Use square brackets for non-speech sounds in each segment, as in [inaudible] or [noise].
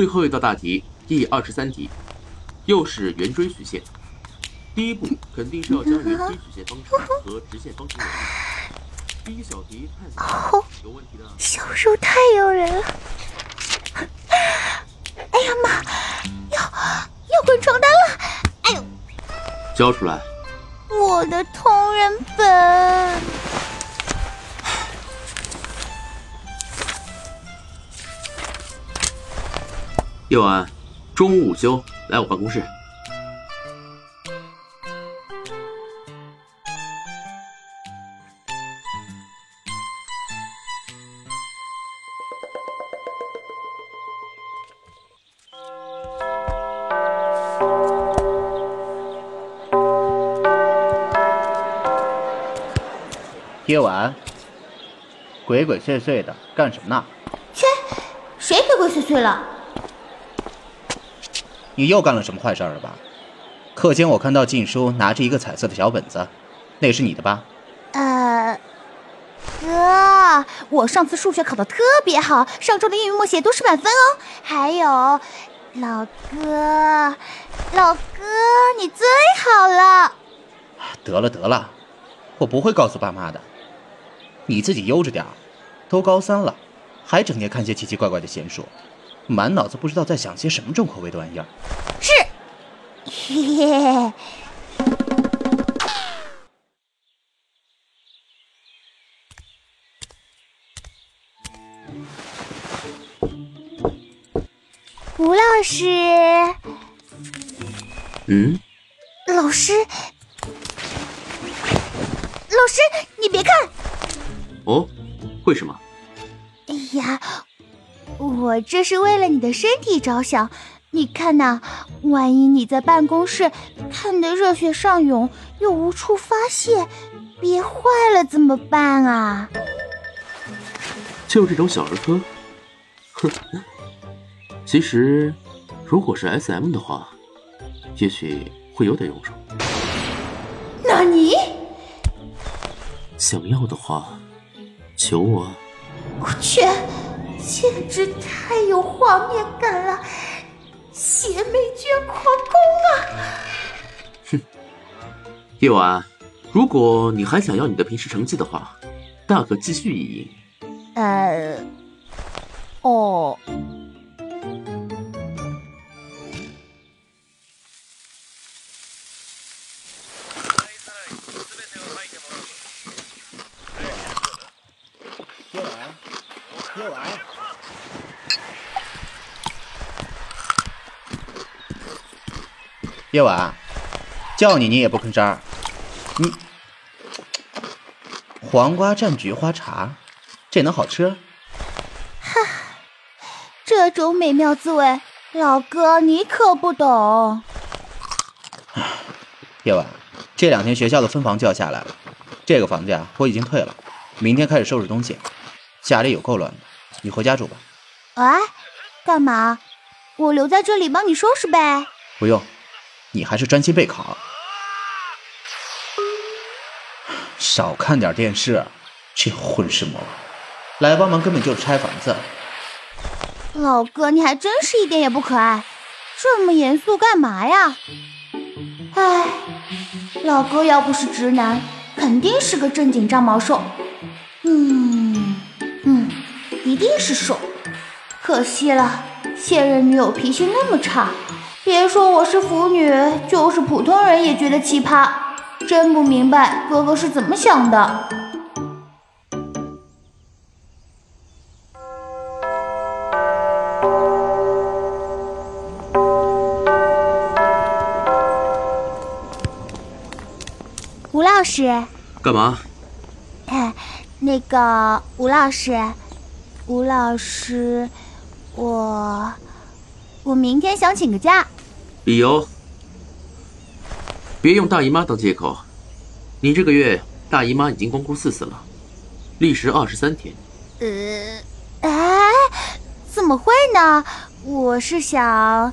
最后一道大题，第二十三题，又是圆锥曲线。第一步肯定是要将圆锥曲线方程和直线方程联系。第一小题探索有问题的。小手太诱人了！哎呀妈，要要滚床单了！哎呦，交出来！我的同人本。叶晚，中午午休，来我办公室。夜晚，鬼鬼祟祟的干什么呢？切，谁鬼鬼祟祟了？你又干了什么坏事了吧？课间我看到静书拿着一个彩色的小本子，那是你的吧？呃，哥，我上次数学考得特别好，上周的英语默写都是满分哦。还有，老哥，老哥，你最好了。得了得了，我不会告诉爸妈的。你自己悠着点儿，都高三了，还整天看些奇奇怪怪的闲书，满脑子不知道在想些什么重口味的玩意儿。是，嘿嘿。吴老师，嗯，老师，老师，你别看。哦，为什么？哎呀，我这是为了你的身体着想。你看呐，万一你在办公室看得热血上涌，又无处发泄，憋坏了怎么办啊？就这种小儿科，哼。其实，如果是 S.M 的话，也许会有点用处。那你想要的话，求我。我去，简直太有画面感了！邪魅捐狂攻啊！哼，夜晚，如果你还想要你的平时成绩的话，大可继续意淫。呃，哦。叶晚，叫你你也不吭声儿。你黄瓜蘸菊花茶，这能好吃？哈，这种美妙滋味，老哥你可不懂。夜晚，这两天学校的分房就要下来了，这个房间我已经退了，明天开始收拾东西。家里有够乱的，你回家住吧。哎，干嘛？我留在这里帮你收拾呗。不用。你还是专心备考，少看点电视，这混世魔王来帮忙根本就是拆房子。老哥，你还真是一点也不可爱，这么严肃干嘛呀？哎，老哥要不是直男，肯定是个正经张毛兽。嗯嗯，一定是兽。可惜了，现任女友脾气那么差。别说我是腐女，就是普通人也觉得奇葩。真不明白哥哥是怎么想的。吴老师，干嘛？哎，那个吴老师，吴老师，我。我明天想请个假，理由别用大姨妈当借口。你这个月大姨妈已经光顾四次了，历时二十三天。呃，哎，怎么会呢？我是想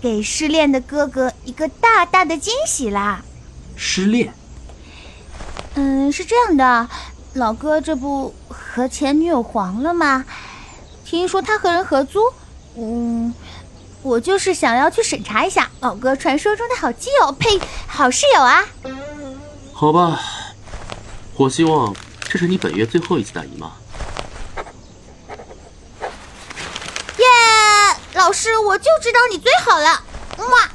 给失恋的哥哥一个大大的惊喜啦。失恋？嗯，是这样的，老哥这不和前女友黄了吗？听说他和人合租，嗯。我就是想要去审查一下老哥传说中的好基友，呸，好室友啊。好吧，我希望这是你本月最后一次大姨妈。耶，老师，我就知道你最好了，哇！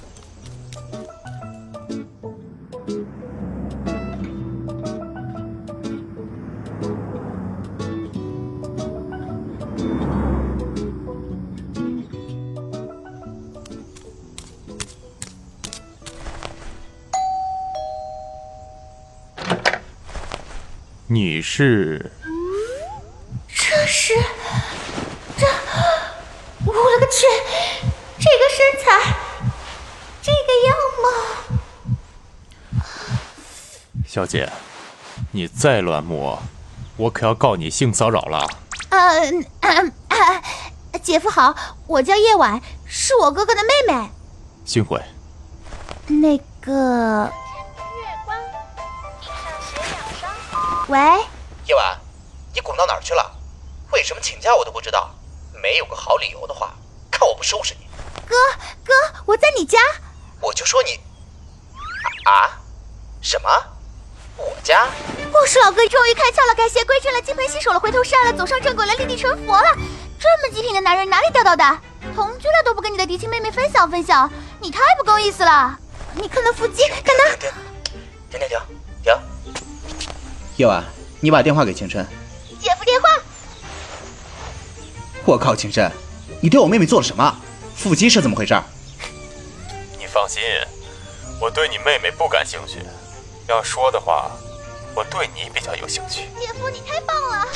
你是？这是这，我勒个去！这个身材，这个样貌，小姐，你再乱摸，我可要告你性骚扰了。呃，姐夫好，我叫叶婉，是我哥哥的妹妹。幸会。那个。喂，夜晚，你滚到哪儿去了？为什么请假我都不知道？没有个好理由的话，看我不收拾你！哥哥，我在你家。我就说你，啊？什么？我家？我说老哥终于开窍了，改邪归正了，金盆洗手了，回头是岸了，走上正轨了，立地成佛了。这么极品的男人哪里钓到的？同居了都不跟你的嫡亲妹妹分享分享，你太不够意思了！你看那腹肌，看那……停停停停停！夜晚，你把电话给青琛。姐夫电话。我靠，青琛，你对我妹妹做了什么？腹肌是怎么回事？你放心，我对你妹妹不感兴趣。要说的话，我对你比较有兴趣。姐夫，你太棒了。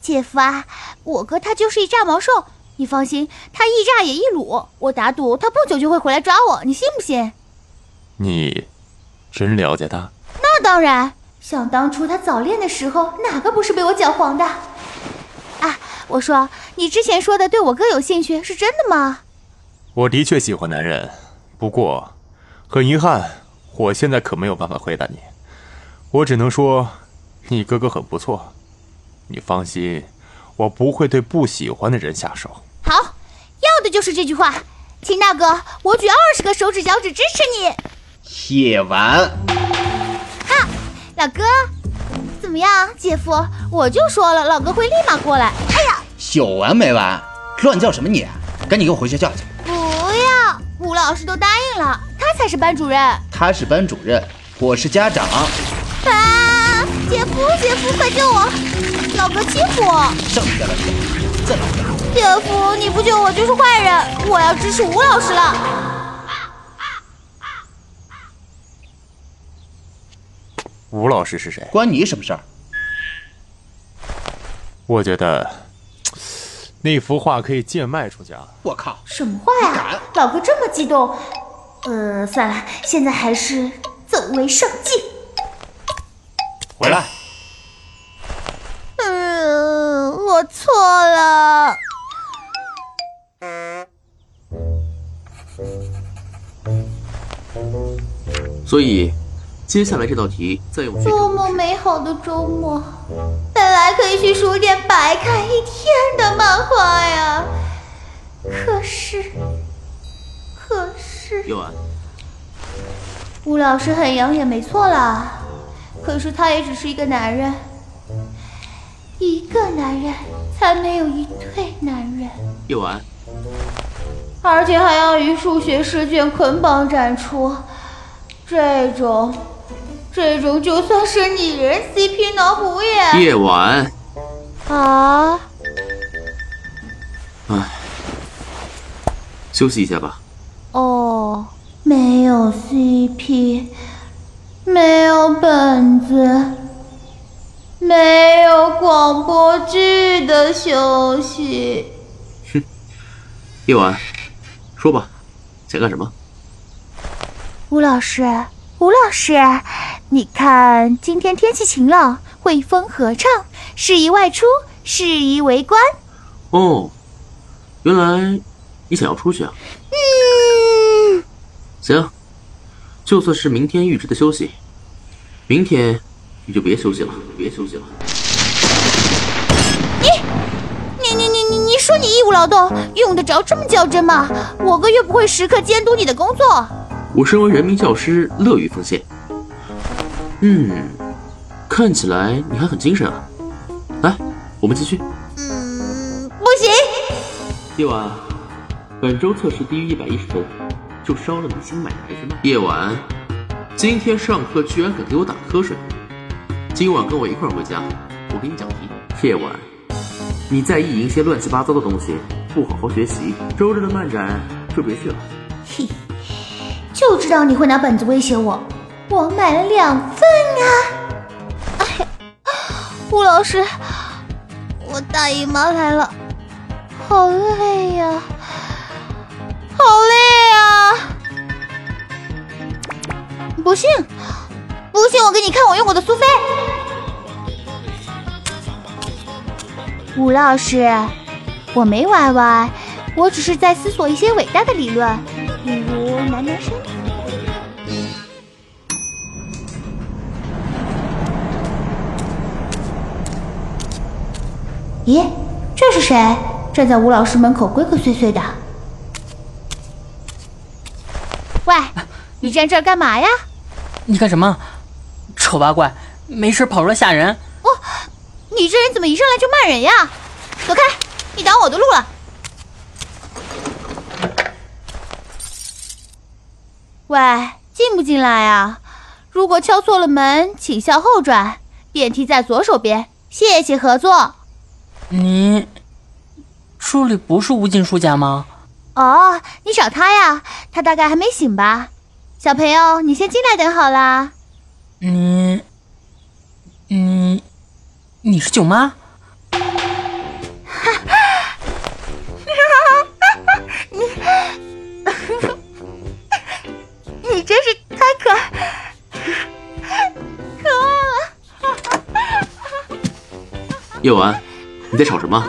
姐夫啊，我哥他就是一炸毛兽。你放心，他一炸也一卤，我打赌他不久就会回来抓我，你信不信？你真了解他？那当然，想当初他早恋的时候，哪个不是被我搅黄的？啊，我说，你之前说的对我哥有兴趣，是真的吗？我的确喜欢男人，不过，很遗憾，我现在可没有办法回答你，我只能说，你哥哥很不错，你放心。我不会对不喜欢的人下手。的就是这句话，秦大哥，我举二十个手指脚趾支持你。夜晚。哈，老哥，怎么样，姐夫？我就说了，老哥会立马过来。哎呀，有完没完？乱叫什么你？赶紧给我回学校去。不要，吴老师都答应了，他才是班主任。他是班主任，我是家长。啊，姐夫，姐夫，快救我！老哥欺负我，上边来再来点。姐夫，你不救我就是坏人，我要支持吴老师了。吴老师是谁？关你什么事儿？我觉得那幅画可以贱卖出去啊。我靠，什么话呀？老哥这么激动？呃，算了，现在还是走为上计。回来。嗯我错了，所以接下来这道题再用多么美好的周末，本来可以去书店白看一天的漫画呀，可是，可是，有啊，吴老师很养眼，没错啦，可是他也只是一个男人。一个男人才没有一对男人。叶晚，而且还要与数学试卷捆绑展出，这种，这种就算是拟人 CP 脑补也。夜晚。啊。唉，休息一下吧。哦，没有 CP，没有本子。没有广播剧的休息。哼，夜晚，说吧，想干什么？吴老师，吴老师，你看今天天气晴朗，会风合畅，适宜外出，适宜围观。哦，原来你想要出去啊？嗯。行，就算是明天预支的休息，明天。你就别休息了，别休息了。务劳动，用得着这么较真吗？我哥又不会时刻监督你的工作。我身为人民教师，乐于奉献。嗯，看起来你还很精神啊。来，我们继续。嗯，不行。夜晚，本周测试低于一百一十分，就烧了你新买的培训班。夜晚，今天上课居然敢给我打瞌睡。今晚跟我一块回家，我给你讲题。夜晚，你在意淫些乱七八糟的东西，不好好学习，周日的漫展就别去了。嘿，就知道你会拿本子威胁我。我买了两份啊！哎呀，吴老师，我大姨妈来了，好累呀，好累啊！不信，不信我给你看我用过的苏菲。吴老师，我没歪歪，我只是在思索一些伟大的理论，比如男男生。咦，这是谁站在吴老师门口鬼鬼祟祟的？喂，你站这儿干嘛呀？你干什么？丑八怪，没事跑出来吓人？哦，你这人怎么一上来就骂人呀？走开，你挡我的路了。喂，进不进来啊？如果敲错了门，请向后转，电梯在左手边。谢谢合作。你这里不是吴静书家吗？哦，你找他呀？他大概还没醒吧。小朋友，你先进来等好啦。你，你，你是舅妈？哈哈，你，你真是太可爱，可爱了。夜晚。你在吵什么？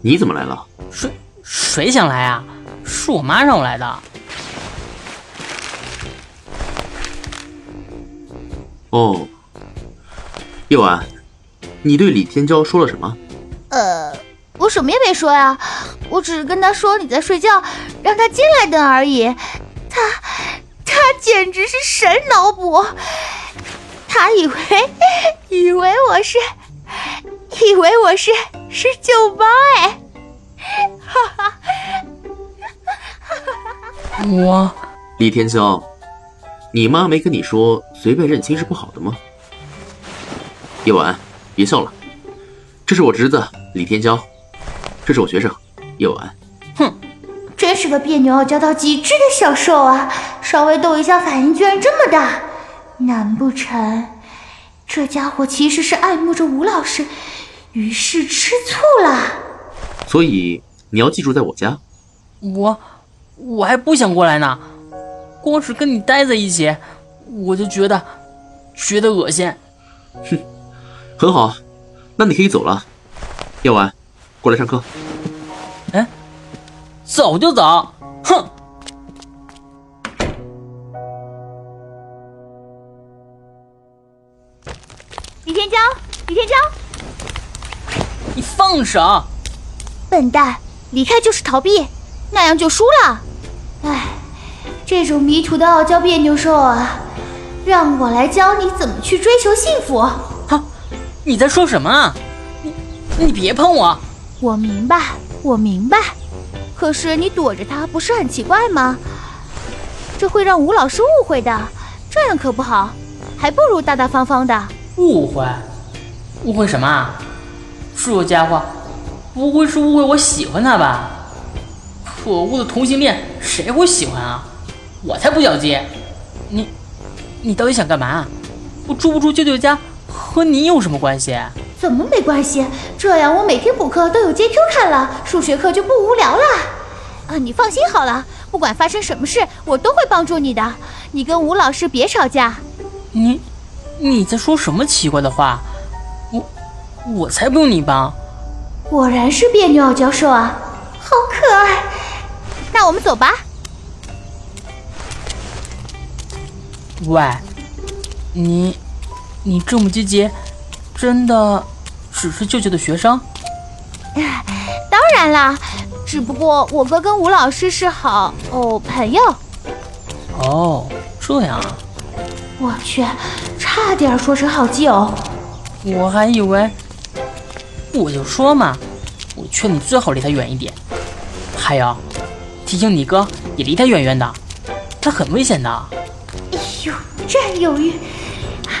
你怎么来了？谁谁想来啊？是我妈让我来的。哦，夜晚，你对李天骄说了什么？呃，我什么也没说呀，我只是跟他说你在睡觉，让他进来等而已。他他简直是神脑补，他以为以为我是。以为我是是舅妈哎，哈哈，我李天骄，你妈没跟你说随便认亲是不好的吗？叶晚，别笑了，这是我侄子李天骄，这是我学生叶晚。哼，真是个别扭傲娇到极致的小兽啊！稍微逗一下反应居然这么大，难不成这家伙其实是爱慕着吴老师？于是吃醋了，所以你要记住，在我家，我我还不想过来呢。光是跟你待在一起，我就觉得觉得恶心。哼，很好，那你可以走了。夜晚，过来上课。哎，走就走，哼！李天骄，李天骄。你放手！笨蛋，离开就是逃避，那样就输了。哎，这种迷途的傲娇别扭兽啊，让我来教你怎么去追求幸福。哈，你在说什么啊？你你别碰我！我明白，我明白。可是你躲着他不是很奇怪吗？这会让吴老师误会的，这样可不好。还不如大大方方的。误会？误会什么啊？这家伙不会是误会我喜欢他吧？可恶的同性恋，谁会喜欢啊？我才不想接！你，你到底想干嘛？我住不住舅舅家和你有什么关系？怎么没关系？这样我每天补课都有 JQ 看了，数学课就不无聊了。啊，你放心好了，不管发生什么事，我都会帮助你的。你跟吴老师别吵架。你，你在说什么奇怪的话？我我才不用你帮！果然是别扭教授啊，好可爱。那我们走吧。喂，你，你这么积极，真的只是舅舅的学生？[laughs] 当，然啦，只不过我哥跟吴老师是好哦朋友。哦，这样啊。我去，差点说成好基友。我还以为，我就说嘛，我劝你最好离他远一点。还有，提醒你哥也离他远远的，他很危险的。哎呦，占有欲，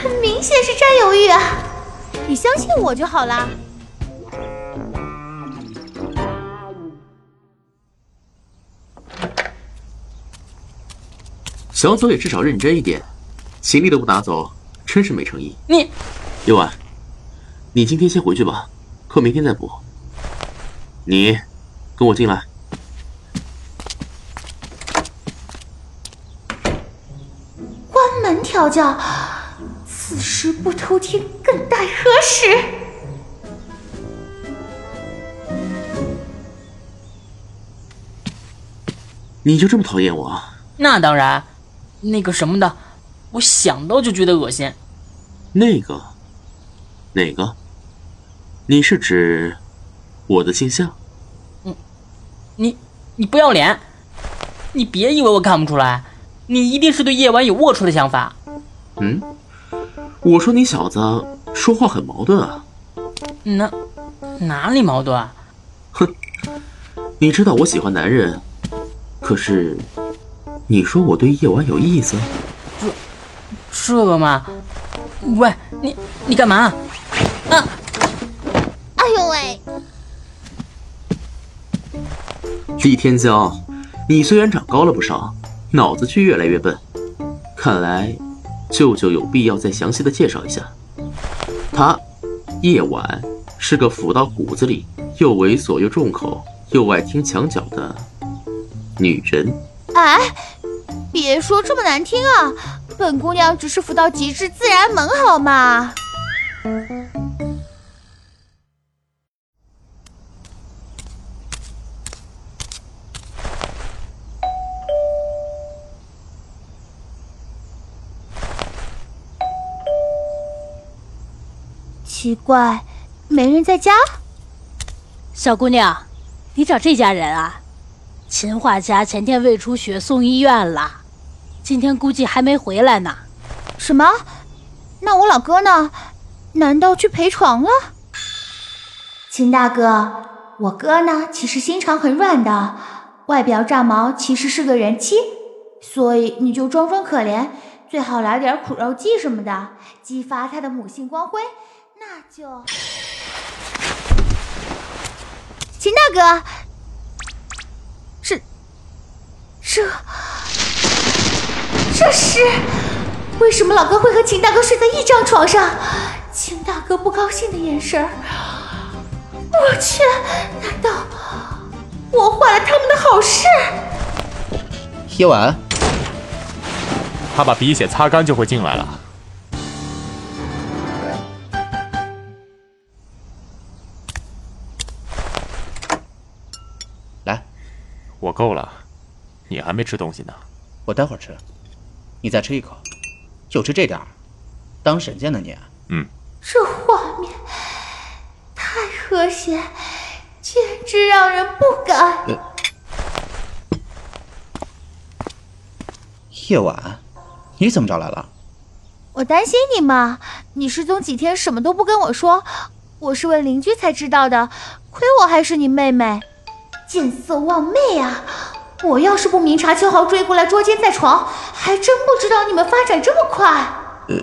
很 [laughs] 明显是占有欲啊！你相信我就好啦。小左也至少认真一点，行李都不拿走，真是没诚意。你，叶晚，你今天先回去吧，课明天再补。你，跟我进来。关门调教，此时不偷听，更待何时？你就这么讨厌我？那当然。那个什么的，我想到就觉得恶心。那个，哪个？你是指我的性向？嗯，你你不要脸！你别以为我看不出来，你一定是对夜晚有龌龊的想法。嗯，我说你小子说话很矛盾啊。哪哪里矛盾啊？哼，你知道我喜欢男人，可是。你说我对夜晚有意思？这这个嘛，喂，你你干嘛？啊！哎呦喂！李天骄，你虽然长高了不少，脑子却越来越笨。看来，舅舅有必要再详细的介绍一下。她，夜晚，是个腐到骨子里，又猥琐又重口，又爱听墙角的女人。哎。别说这么难听啊！本姑娘只是腐到极致自然萌，好吗？奇怪，没人在家。小姑娘，你找这家人啊？秦画家前天胃出血送医院了。今天估计还没回来呢。什么？那我老哥呢？难道去陪床了？秦大哥，我哥呢？其实心肠很软的，外表炸毛，其实是个人妻。所以你就装装可怜，最好来点苦肉计什么的，激发他的母性光辉。那就，秦大哥，这，这。这是为什么？老哥会和秦大哥睡在一张床上？秦大哥不高兴的眼神，我去！难道我坏了他们的好事？夜晚，他把鼻血擦干就会进来了。我够了，你还没吃东西呢。我待会儿吃。你再吃一口，就吃这点儿，当神仙呢你？嗯。这画面太和谐，简直让人不敢。夜晚，你怎么找来了？我担心你嘛，你失踪几天什么都不跟我说，我是问邻居才知道的。亏我还是你妹妹，见色忘妹啊！我要是不明察秋毫追过来捉奸在床，还真不知道你们发展这么快。呃，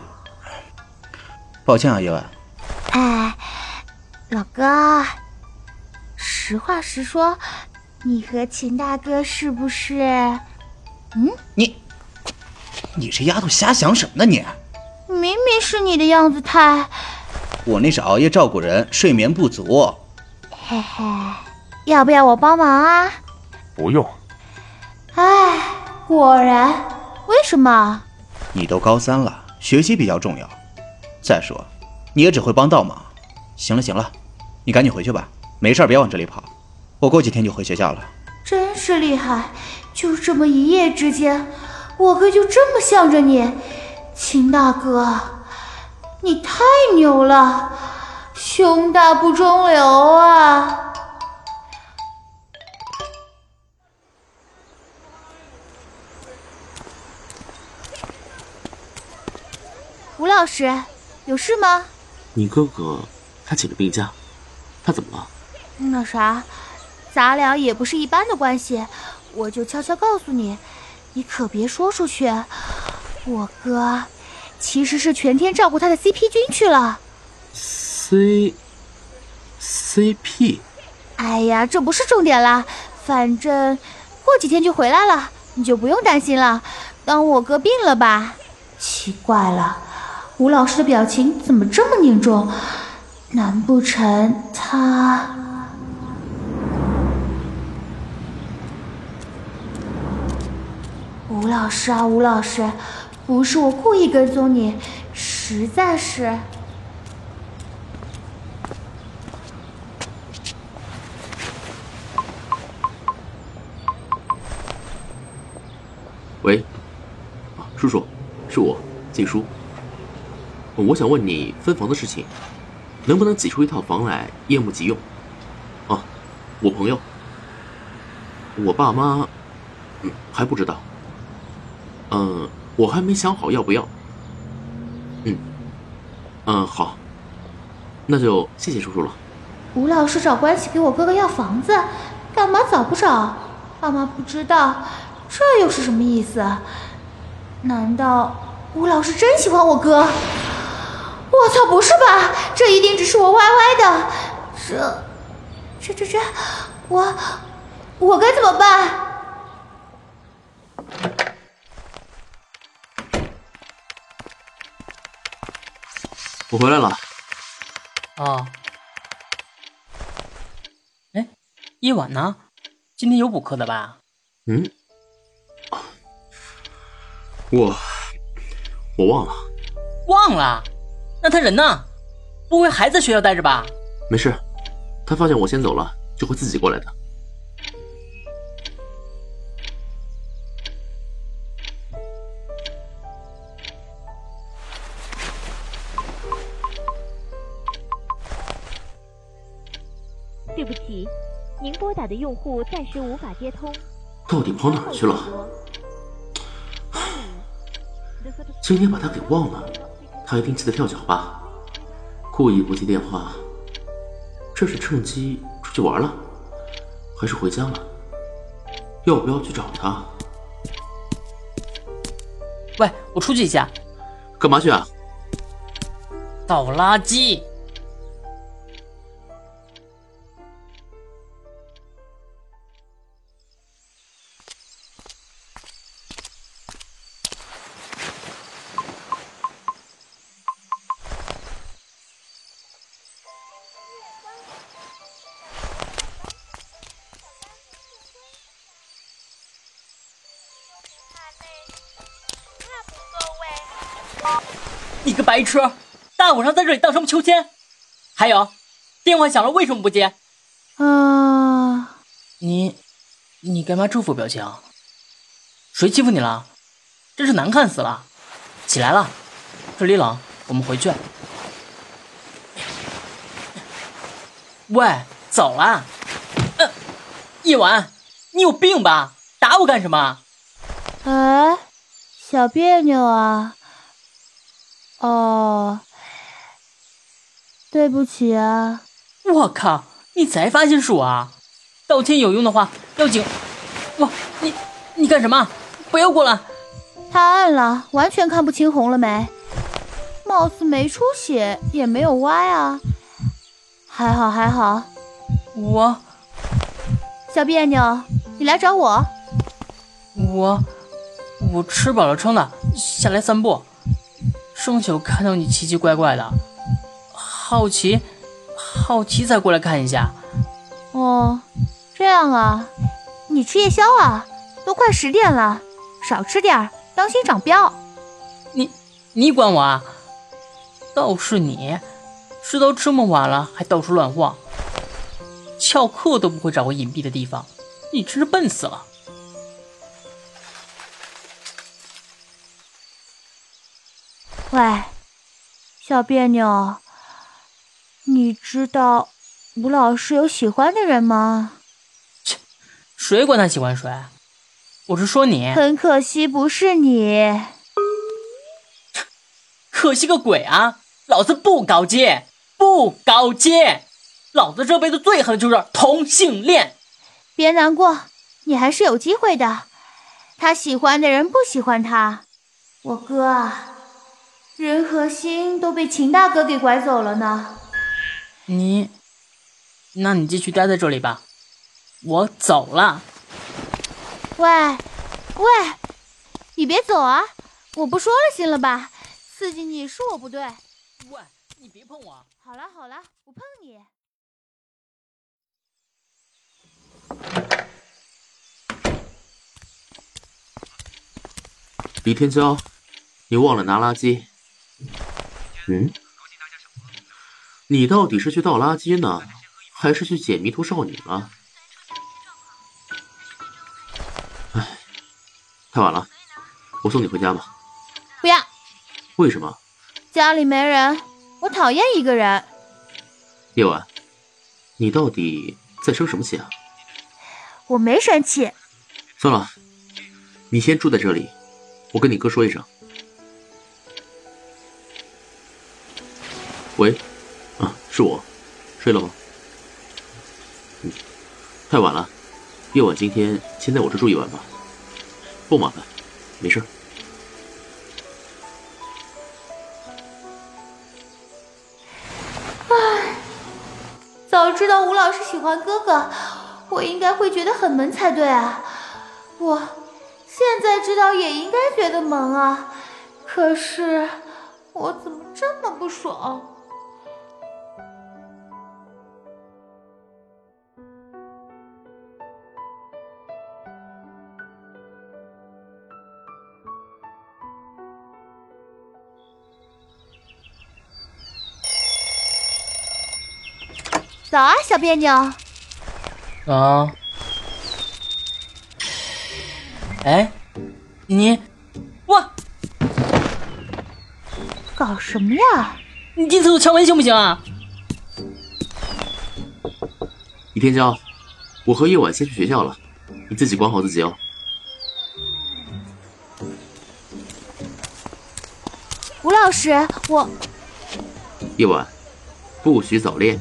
抱歉啊，叶晚。哎，老哥，实话实说，你和秦大哥是不是？嗯，你，你这丫头瞎想什么呢？你明明是你的样子太……我那是熬夜照顾人，睡眠不足。嘿嘿，要不要我帮忙啊？不用。唉，果然，为什么？你都高三了，学习比较重要。再说，你也只会帮倒忙。行了行了，你赶紧回去吧，没事别往这里跑。我过几天就回学校了。真是厉害，就这么一夜之间，我哥就这么向着你，秦大哥，你太牛了，胸大不中留啊！吴老师，有事吗？你哥哥他请了病假，他怎么了？那啥，咱俩也不是一般的关系，我就悄悄告诉你，你可别说出去。我哥其实是全天照顾他的 CP 君去了。C C P。哎呀，这不是重点啦，反正过几天就回来了，你就不用担心了。当我哥病了吧？奇怪了，吴老师的表情怎么这么凝重？难不成他？吴老师啊，吴老师，不是我故意跟踪你，实在是。喂，叔叔，是我，静书。我想问你分房的事情，能不能挤出一套房来，夜幕急用？啊，我朋友，我爸妈，嗯，还不知道。嗯，我还没想好要不要。嗯，嗯，好，那就谢谢叔叔了。吴老师找关系给我哥哥要房子，干嘛早不找？爸妈不知道。这又是什么意思？难道吴老师真喜欢我哥？我操，不是吧？这一定只是我歪歪的。这、这、这、这，我我该怎么办？我回来了。哦。哎，夜晚呢？今天有补课的吧？嗯。我我忘了，忘了？那他人呢？不会还在学校待着吧？没事，他发现我先走了，就会自己过来的。对不起，您拨打的用户暂时无法接通。到底跑哪去了？今天把他给忘了，他一定气得跳脚吧？故意不接电话，这是趁机出去玩了，还是回家了？要不要去找他？喂，我出去一下。干嘛去啊？倒垃圾。你个白痴！大晚上在这里荡什么秋千？还有，电话响了为什么不接？啊！你，你干嘛这副表情？谁欺负你了？真是难看死了！起来了，这里冷，我们回去。喂，走了。嗯，夜晚，你有病吧？打我干什么？哎，小别扭啊。哦，对不起啊！我靠，你才发现是我啊！道歉有用的话，要警。哇，你你干什么？不要过来！太暗了，完全看不清红了没？貌似没出血，也没有歪啊。还好还好。我小别扭，你来找我。我我吃饱了撑的，下来散步。正巧看到你奇奇怪怪的，好奇，好奇才过来看一下。哦，这样啊，你吃夜宵啊？都快十点了，少吃点，当心长膘。你你管我啊？倒是你，知道这么晚了还到处乱晃，翘课都不会找个隐蔽的地方，你真是笨死了。喂，小别扭，你知道吴老师有喜欢的人吗？切，谁管他喜欢谁？我是说你。很可惜，不是你。可惜个鬼啊！老子不搞基，不搞基！老子这辈子最恨的就是同性恋。别难过，你还是有机会的。他喜欢的人不喜欢他，我哥啊，人和心都被秦大哥给拐走了呢。你，那你继续待在这里吧，我走了。喂，喂，你别走啊！我不说了，行了吧？刺激你是我不对。喂，你别碰我！好了好了，不碰你。李天骄，你忘了拿垃圾？嗯？你到底是去倒垃圾呢，还是去捡迷途少女了？哎，太晚了，我送你回家吧。不要。为什么？家里没人，我讨厌一个人。夜晚，你到底在生什么气啊？我没生气。算了，你先住在这里，我跟你哥说一声。喂，啊，是我，睡了吗？嗯，太晚了，夜晚今天先在我这住一晚吧，不麻烦，没事。早知道吴老师喜欢哥哥，我应该会觉得很萌才对啊！我现在知道也应该觉得萌啊，可是我怎么这么不爽？早啊，小别扭。啊？哎，你，我搞什么呀？你进厕所敲门行不行啊？李天骄，我和夜晚先去学校了，你自己管好自己哦。吴老师，我。夜晚，不许早恋。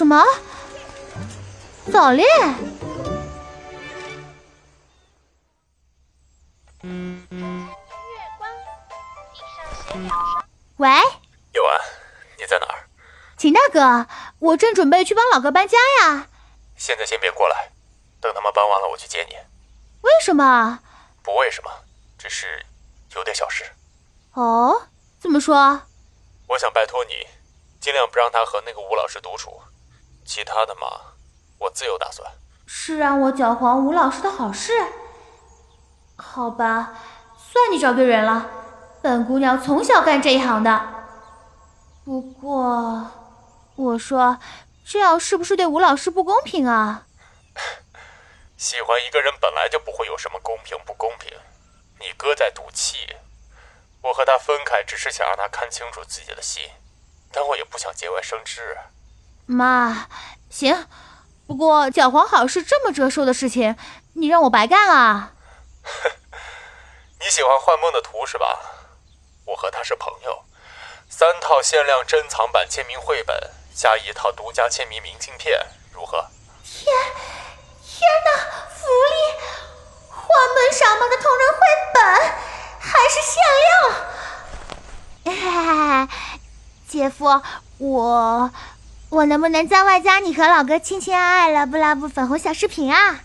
什么？早恋？喂，叶晚，你在哪儿？秦大哥，我正准备去帮老哥搬家呀。现在先别过来，等他们搬完了我去接你。为什么？不为什么，只是有点小事。哦，怎么说？我想拜托你，尽量不让他和那个吴老师独处。其他的嘛，我自有打算。是让我搅黄吴老师的好事？好吧，算你找对人了。本姑娘从小干这一行的。不过，我说这样是不是对吴老师不公平啊？[laughs] 喜欢一个人本来就不会有什么公平不公平。你哥在赌气，我和他分开只是想让他看清楚自己的心，但我也不想节外生枝。妈，行，不过搅黄好事这么折寿的事情，你让我白干啊？[laughs] 你喜欢幻梦的图是吧？我和他是朋友，三套限量珍藏版签名绘本加一套独家签名明信片，如何？天，天哪，福利！幻梦傻妈的同人绘本还是限量！[laughs] 姐夫，我。我能不能在外加你和老哥亲亲爱爱、拉布拉布粉红小视频啊？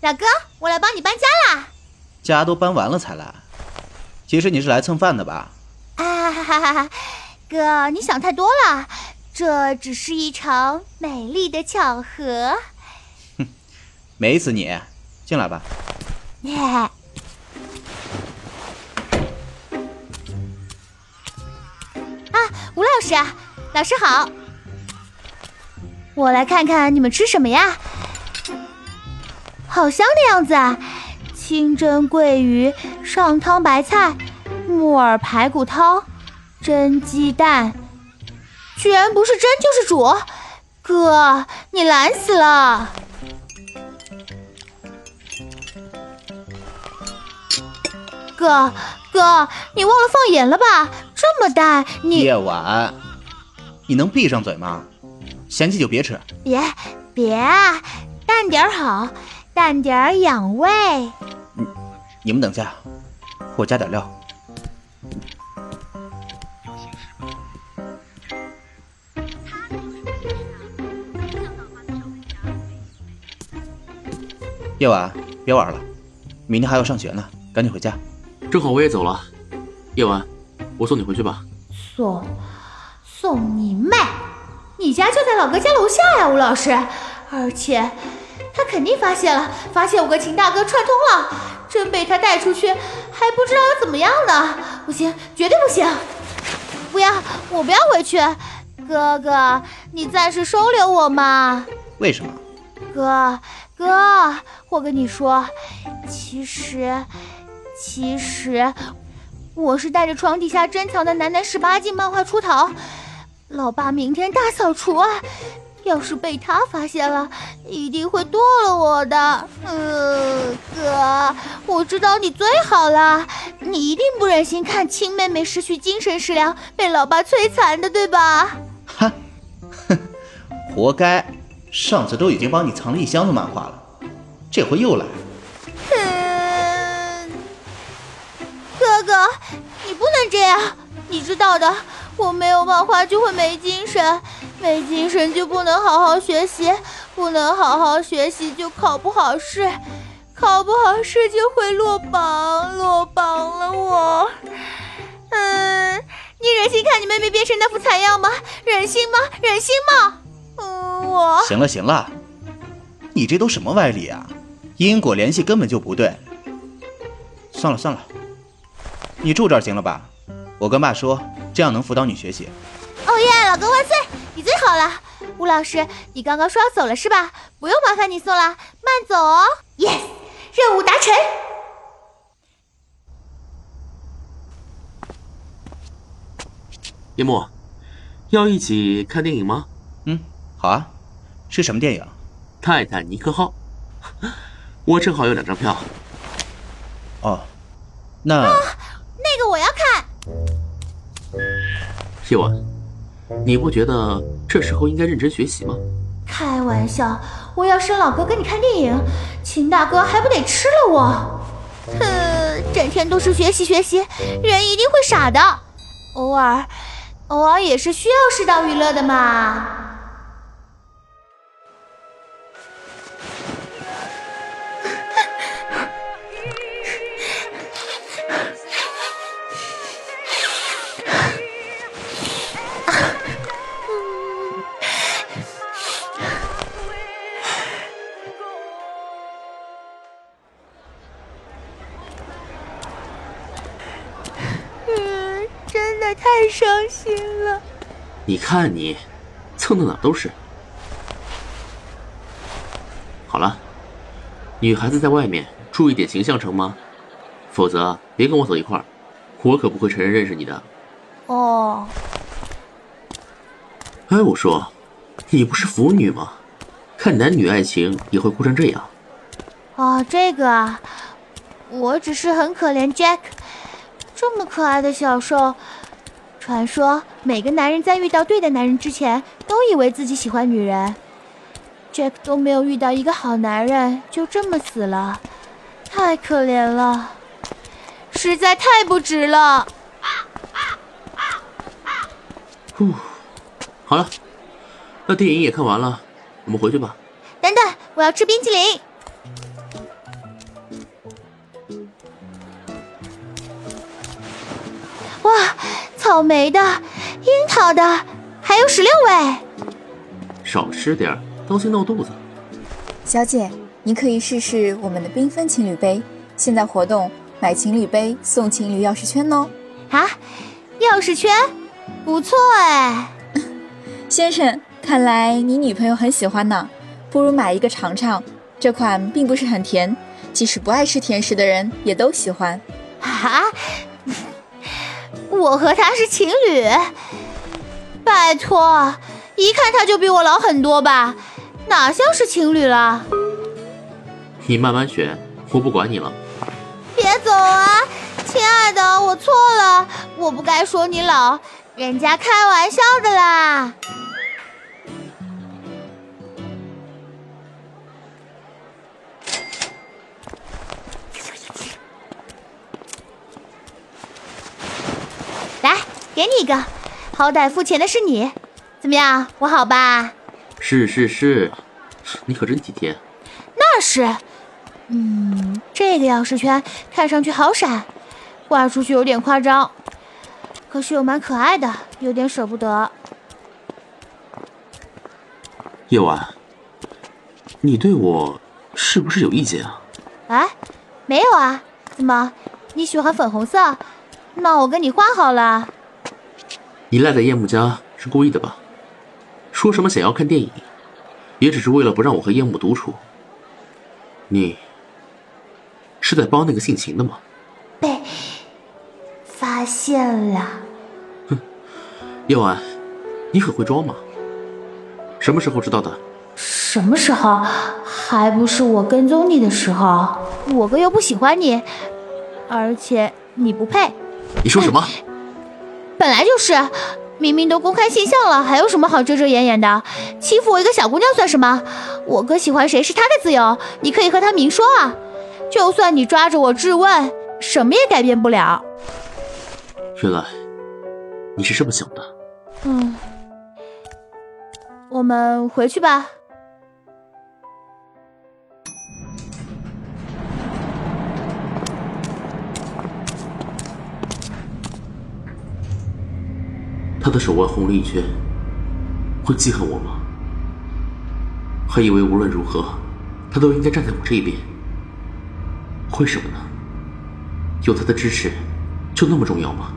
老哥，我来帮你搬家啦！家都搬完了才来，其实你是来蹭饭的吧？啊哈哈哈哈！哥，你想太多了，这只是一场美丽的巧合。哼，美死你！进来吧。[laughs] 吴老师，老师好。我来看看你们吃什么呀？好香的样子啊！清蒸桂鱼、上汤白菜、木耳排骨汤、蒸鸡蛋，居然不是蒸就是煮，哥，你懒死了！哥哥，你忘了放盐了吧？这么淡，你夜晚，你能闭上嘴吗？嫌弃就别吃。别别啊，淡点儿好，淡点儿养胃。你们等下，我加点料。夜晚，别玩了，明天还要上学呢，赶紧回家。正好我也走了，夜晚，我送你回去吧。送送你妹！你家就在老哥家楼下呀，吴老师。而且他肯定发现了，发现我跟秦大哥串通了，真被他带出去，还不知道要怎么样呢。不行，绝对不行！不要，我不要回去。哥哥，你暂时收留我嘛。为什么？哥哥，我跟你说，其实，其实，我是带着床底下珍藏的男男十八禁漫画出逃。老爸明天大扫除啊，要是被他发现了，一定会剁了我的。呃，哥，我知道你最好了，你一定不忍心看亲妹妹失去精神食粮，被老爸摧残的，对吧？哈，哼，活该。上次都已经帮你藏了一箱子漫画了，这回又来。哥，你不能这样，你知道的，我没有漫画就会没精神，没精神就不能好好学习，不能好好学习就考不好试，考不好试就会落榜，落榜了我。嗯，你忍心看你妹妹变成那副惨样吗？忍心吗？忍心吗？嗯，我行了行了，你这都什么歪理啊？因果联系根本就不对。算了算了，你住这儿行了吧？我跟爸说，这样能辅导你学习。哦耶，老公万岁！你最好了。吴老师，你刚刚说要走了是吧？不用麻烦你送了，慢走哦。Yes，任务达成。叶幕，要一起看电影吗？嗯。好啊，是什么电影？《泰坦尼克号》。我正好有两张票。哦，那那夜晚，你不觉得这时候应该认真学习吗？开玩笑，我要生老哥跟你看电影，秦大哥还不得吃了我？哼，整天都是学习学习，人一定会傻的。偶尔，偶尔也是需要适当娱乐的嘛。你看你，蹭的哪都是。好了，女孩子在外面注意点形象成吗？否则别跟我走一块儿，我可不会承认认识你的。哦。哎，我说，你不是腐女吗？看男女爱情也会哭成这样？哦，这个啊，我只是很可怜 Jack，这么可爱的小兽。传说每个男人在遇到对的男人之前，都以为自己喜欢女人。Jack 都没有遇到一个好男人，就这么死了，太可怜了，实在太不值了。呼，好了，那电影也看完了，我们回去吧。等等，我要吃冰淇淋。哇！草莓的、樱桃的，还有十六味。少吃点，当心闹肚子。小姐，您可以试试我们的缤纷情侣杯，现在活动买情侣杯送情侣钥匙圈哦。啊，钥匙圈，不错哎。[laughs] 先生，看来你女朋友很喜欢呢，不如买一个尝尝。这款并不是很甜，即使不爱吃甜食的人也都喜欢。[laughs] 啊？我和他是情侣，拜托，一看他就比我老很多吧，哪像是情侣了？你慢慢选，我不管你了。别走啊，亲爱的，我错了，我不该说你老，人家开玩笑的啦。给你一个，好歹付钱的是你，怎么样，我好吧？是是是，你可真体贴。那是，嗯，这个钥匙圈看上去好闪，挂出去有点夸张，可是又蛮可爱的，有点舍不得。夜晚，你对我是不是有意见啊？哎，没有啊，怎么你喜欢粉红色？那我跟你换好了。你赖在叶幕家是故意的吧？说什么想要看电影，也只是为了不让我和叶幕独处。你是在帮那个姓秦的吗？被发现了。哼，叶晚，你很会装嘛。什么时候知道的？什么时候？还不是我跟踪你的时候。我哥又不喜欢你，而且你不配。你说什么？本来就是，明明都公开现象了，还有什么好遮遮掩掩的？欺负我一个小姑娘算什么？我哥喜欢谁是他的自由，你可以和他明说啊。就算你抓着我质问，什么也改变不了。原来你是这么想的。嗯，我们回去吧。他的手腕红了一圈，会记恨我吗？还以为无论如何，他都应该站在我这一边。为什么呢？有他的支持，就那么重要吗？